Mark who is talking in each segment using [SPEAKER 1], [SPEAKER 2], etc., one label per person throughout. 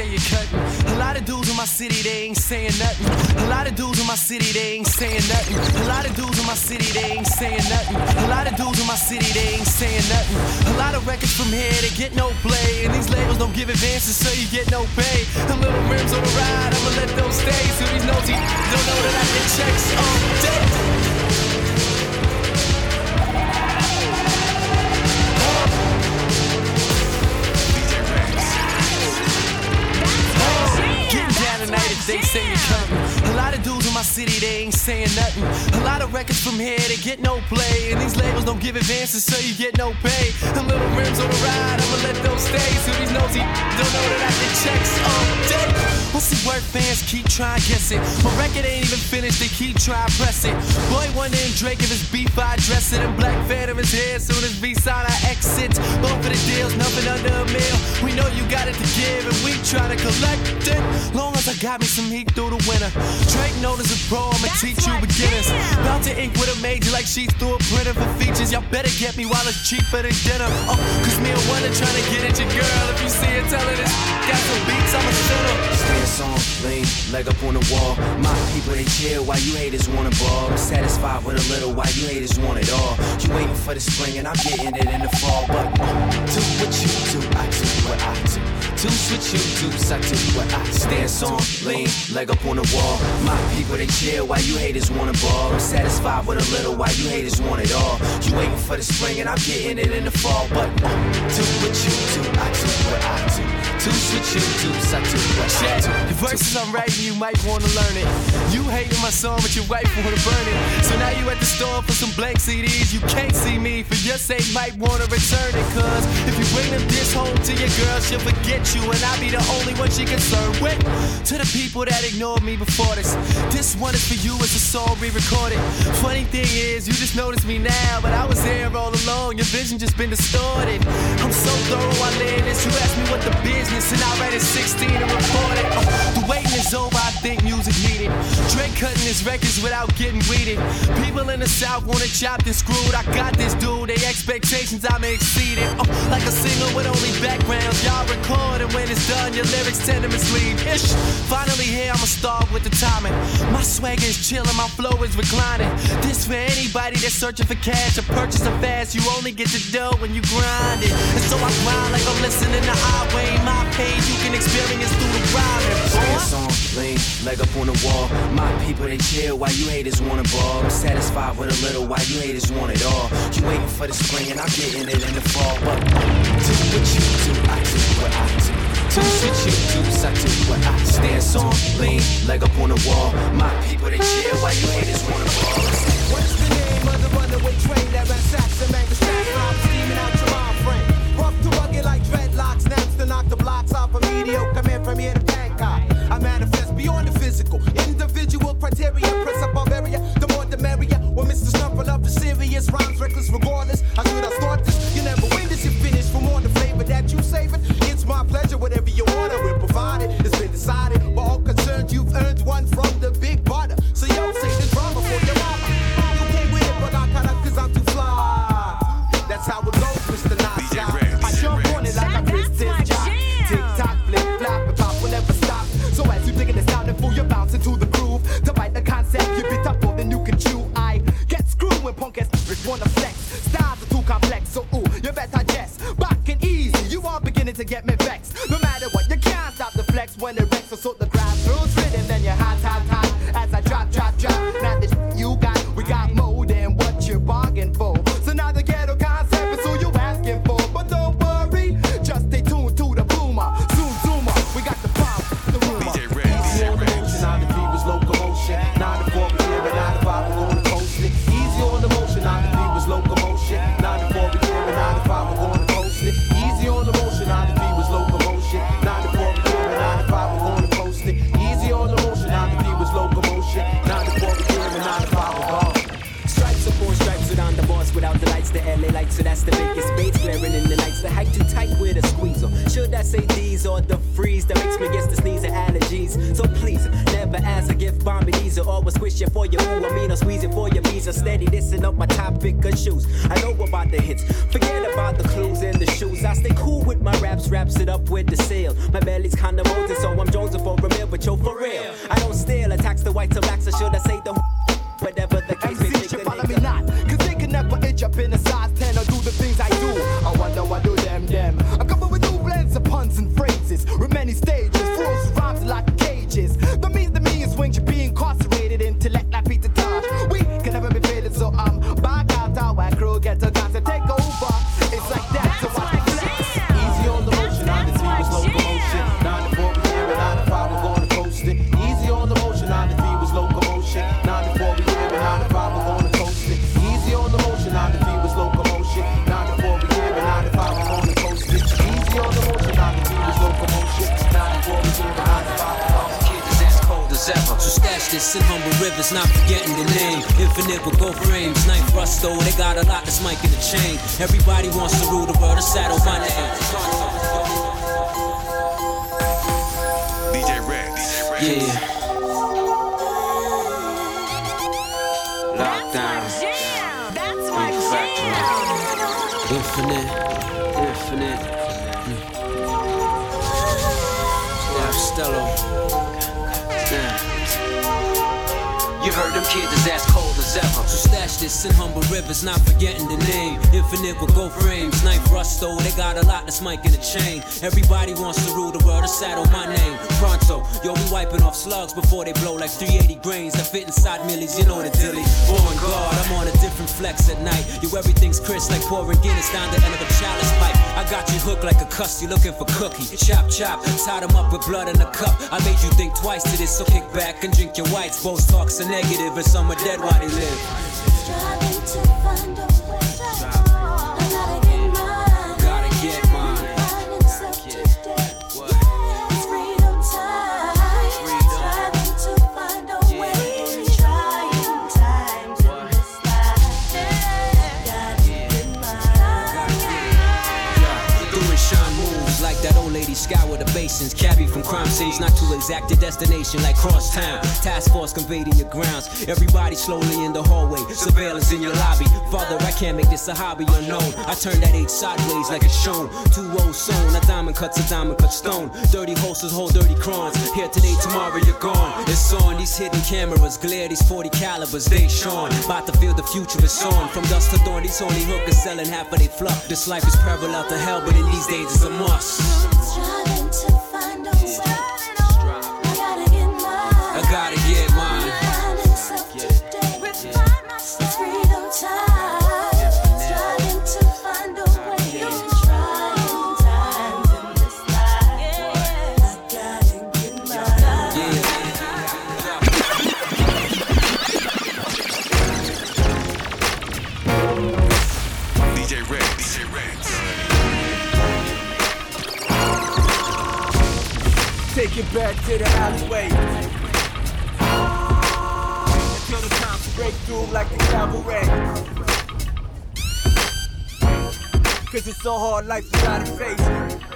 [SPEAKER 1] say you're cutting. A lot of dudes in my city, they ain't saying nothing. A lot of dudes in my city, they ain't saying nothing. A lot of dudes in my city, they ain't saying nothing. A lot of dudes in my city, they ain't saying nothing. A lot of records from here, they get no play. And these labels don't give advances, so you get no pay. A little rims on the ride, I'ma let those stay. So these nosy don't know that I get checks all day. Tonight if they say you're coming. A lot of dudes in my city, they ain't saying nothing. A lot of records from here, they get no play. And these labels don't give advances, so you get no pay. A little rims on the ride, I'ma let those stay. So these nosy don't know that I get checks all day. What's the word fans keep trying guess it? My record ain't even finished, they keep trying press it. Boy, wonder in Drake if it's beef, I dress it. And Black Phantom is here soon as V sign I exit. Both of the deals, nothing under a meal. We know you got it to give, and we try to collect it. Long as I got me some heat through the winter. Drake known as a pro, I'ma
[SPEAKER 2] That's
[SPEAKER 1] teach you
[SPEAKER 2] my
[SPEAKER 1] beginners.
[SPEAKER 2] jam.
[SPEAKER 1] About to ink with a major like sheets through a printer for features. Y'all better get me while it's cheaper than dinner. Oh, cause me and Wonder trying to get at your girl. If you see her, tell her this. Got some beats, I'ma send her.
[SPEAKER 3] Stance on, lean, leg up on the wall. My people they chill while you haters wanna ball. I'm satisfied with a little while you haters want it all. You waiting for the spring and I'm getting it in the fall. But do what you do, I do what I do. Do what you do, I do what I stance on, lean, leg up on the wall. My people they chill while you haters wanna ball. I'm satisfied with a little while you haters want it all. You waiting for the spring and I'm getting it in the fall. But uh, do what you do, I do what I do.
[SPEAKER 1] Check. The verses I'm writing, you might wanna learn it. You hating my song, but your wife wanna burn it. So now you at the store for some blank CDs. You can't see me, for your sake, might wanna return it. Cause if you bring them this home to your girl, she'll forget you, and I'll be the only one she concerned with. To the people that ignored me before this, this one is for you, it's a song re recorded. Funny thing is, you just noticed me now, but I was there all along. Your vision just been distorted. I'm so thorough, I live this. You asked me what the business, and I read it 16 and reported. Uh, the waiting is over, I think music needed. Drake cutting his records without getting weeded. People in the South want it chopped and screwed. I got this dude, they expectations I'm exceeding. Uh, like a singer with only backgrounds, Y'all record, and when it's done, your lyrics tend to mislead. Ish. Finally, here I'm a star with the timing. My swagger is chilling, my flow is reclining. This for anybody that's searching for cash or purchase a fast. You only get the dough when you grind it. And so I grind like I'm listening to highway. My page you can experience through the rhyming.
[SPEAKER 3] On, lean, leg up on the wall. My people they chill while you haters wanna ball. I'm satisfied with a little while you haters want it all. You waiting for the spring and I'm getting it in the fall. But do what you do, I do what I do. Do what you do, I do what I do. Stance on, lean, leg up on the wall. My people they chill while you haters wanna ball.
[SPEAKER 4] What's the name of the runaway train that ransacks and stacks rhymes steaming out off a mediocre man from here to Bangkok. I manifest beyond the physical, individual criteria, press up Bavaria, the more the merrier. When Mr. Snuffle up is serious, rhymes reckless regardless. I start this? Wraps it up with the seal. My belly's kinda molten, so I'm Joseph for a meal, but yo, for real. I don't steal, attacks the white to blacks, should I say the
[SPEAKER 5] ever. This in humble rivers, not forgetting the name. Infinite with gold frames, knife rust though. They got a lot that's Mike in the chain. Everybody wants to rule the world, a saddle my name.
[SPEAKER 2] DJ Ritz.
[SPEAKER 5] Yeah. Lockdown.
[SPEAKER 6] Jam! That's my jam!
[SPEAKER 5] Infinite. Infinite. Heard them kids is as cold ever. So stash this in humble rivers, not forgetting the name. Infinite with gold frames, knife rust though. They got a lot that's Mike in the chain. Everybody wants to rule the world, a saddle my name. Pronto, yo, we wiping off slugs before they blow like 380 grains that fit inside millies. You know the dilly. On guard, I'm on a different flex at night. Yo, everything's crisp like pouring Guinness down the end of a chalice pipe. I got you hooked like a cuss, you looking for cookie. Chop, chop, tied 'em up with blood in a cup. I made you think twice to this, so kick back and drink your whites. Both talks are negative, and some are dead while they live.
[SPEAKER 6] Striving
[SPEAKER 5] Cabby from crime scenes, not to exact a destination like cross town. Task force conveyed in your grounds. Everybody slowly in the hallway. Surveillance in your lobby. Father, I can't make this a hobby unknown. I turn that eight sideways like it's shown. Two rows sewn. A diamond cuts a diamond cut stone. Dirty holsters hold dirty crowns. Here today, tomorrow you're gone. It's on these hidden cameras. Glare these 40 calibers. They shone. About to feel the future is on. From dusk to dawn, these horny hookers selling half of they fluff. This life is parallel to hell, but in these days it's a must.
[SPEAKER 7] Take it back to the alleyway. Until the cops break through like the cavalry. Cause it's so hard, life you gotta face.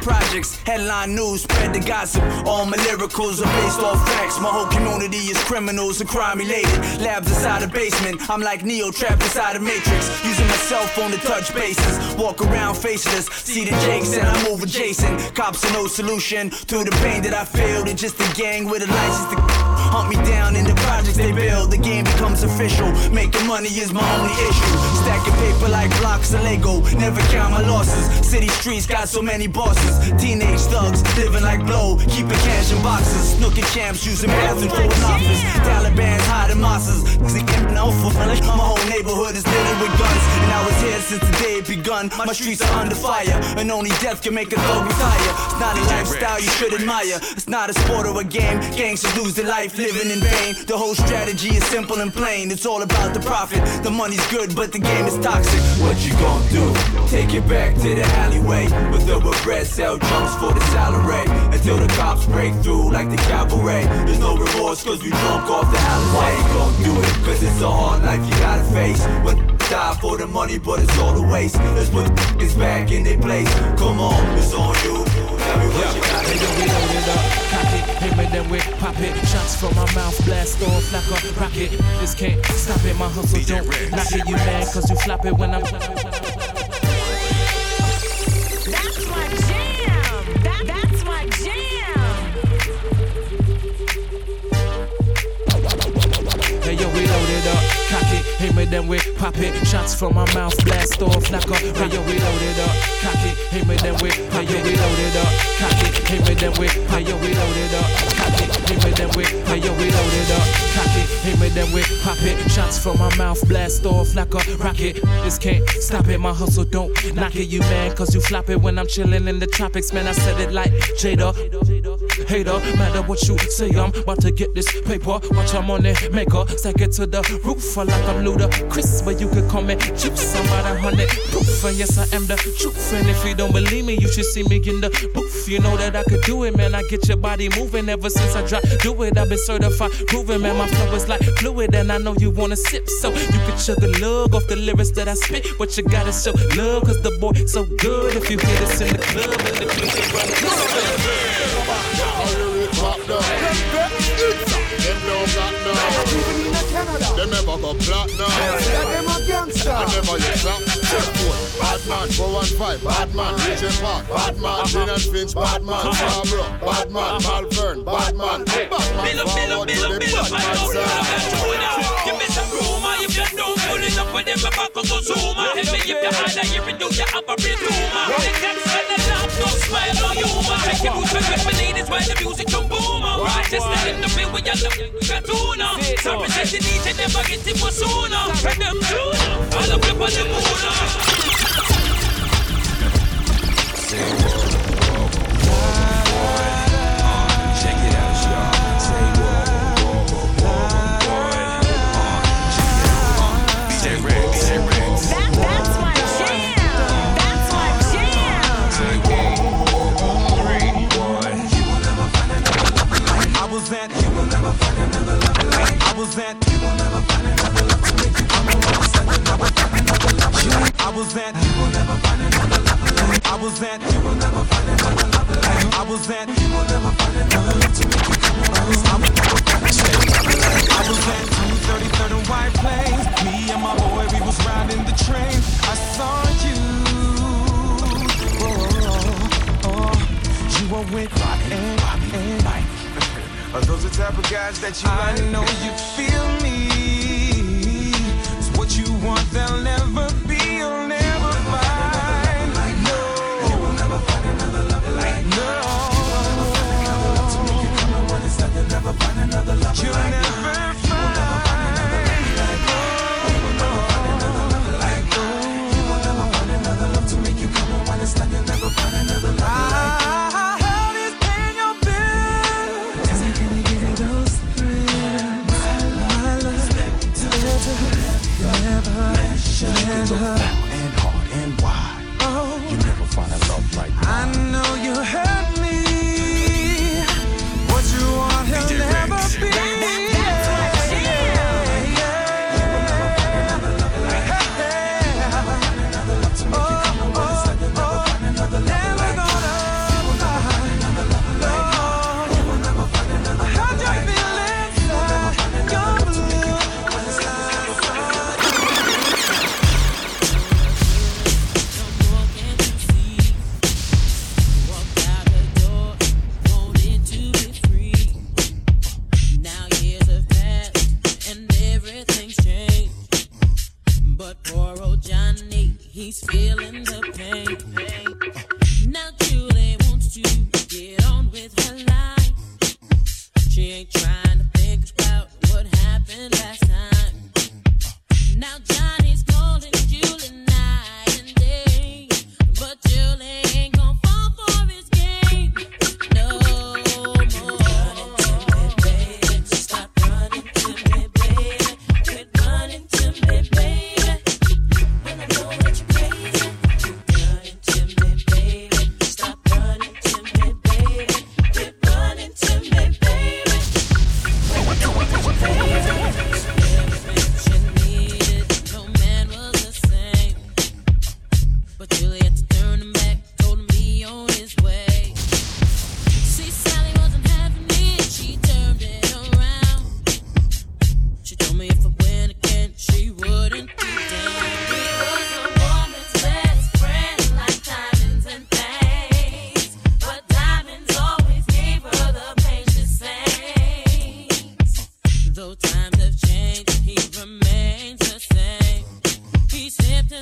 [SPEAKER 7] Projects. Headline news, spread the gossip. All my lyricals are based off facts. My whole community is criminals and crime related. Labs inside the basement. I'm like Neo trapped inside a matrix. Using my cell phone to touch bases. Walk around faceless. See the jakes and I move adjacent. Cops are no solution to the pain that I feel. They're just a gang with a license to hunt me down in the projects they build. The game becomes official. Making money is my only issue. Stacking paper like blocks of Lego. Never count my losses. City streets got so many bosses. Teenage thugs living like blow. Keeping cash in boxes. Snooking champs using bathrooms for an office. Taliban's hiding mosses. My whole neighborhood is littered with guns. And I was here since the day it begun. My streets are under fire. And only death can make a thug retire. It's not a lifestyle you should admire. It's not a sport or a game. Gangsters lose their life living in vain. The whole strategy is simple and plain. It's all about the profit. The money's good, but the game is toxic. What you gonna do? Take it back to the alleyway. With the regret, sell drums for the salary. Until the cops break through like the cavalry. There's no remorse cause we drunk off the alleyway. Why gonna do it? Cause it's a hard life you gotta face. When
[SPEAKER 8] die for the money, but it's all a waste. Let's put the back in their place. Come on, it's on you.
[SPEAKER 9] Then we pop it. Shots from my mouth, blast off like a rocket. This can't stop it, my hustle don't knock it. You mad cause you flop it when I'm. Me then we pop it. Shots from my mouth, blast off like a. Hey yo, we loaded up, cock it, hit me then we. Hey yo, we loaded up, cock it, hit me then we. Hey yo, we loaded up, cock it, hit me then we. Hey yo, we loaded up, cock it, hit me then we pop it. Shots from my mouth, blast off like a rocket. This can't stop it, my hustle don't knock it. You man, cause you flop it when I'm chilling in the tropics, man. I said it like Jada. Hater, matter what you say, I'm about to get this paper. Watch I'm on it, maker. Stack it to the roof, I like I'm Luda. Chris, but you could call me juice. I'm about a hundred proof, and yes, I am the truth. And if you don't believe me, you should see me in the booth. You know that I could do it, man. I get your body moving ever since I dropped. Do it, I've been certified, proven, man. My flow is like fluid, and I know you wanna sip. So you can chug a lug off the lyrics that I spit. But you gotta show love, cause the boy so good. If you hear this in the club, and the DJ
[SPEAKER 10] Them Them never go platinum.
[SPEAKER 7] Them a gangster.
[SPEAKER 10] I never use that. Bad man, 415, bad man, DJ Park, bad man, uh-huh. and Finch, bad man, uh-huh. bad man, uh-huh. Malvern, bad man, bad man, forward to the bad man side.
[SPEAKER 11] Give me some room, if you don't pull it up with them, back go zoom. Tell me if you had a year and do you have a real tumor. The laugh, no smile, no humor. Make you lose your company, that's why the music don't boom. Rochester in the field, we are the cartooner. So present the DJ, never get it for sooner. Make them sooner. All up up on the moon.
[SPEAKER 2] Check
[SPEAKER 12] was at you will never find another love like I was at you will never find another love like I was at you will never find another love to make you come on I will never find another love like I was at 233rd and White Plains me and my boy we was riding the train I saw you oh, oh, you were with rock and rock and Mike
[SPEAKER 10] Are those the type of guys that you
[SPEAKER 12] I
[SPEAKER 10] like?
[SPEAKER 12] know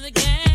[SPEAKER 5] the game.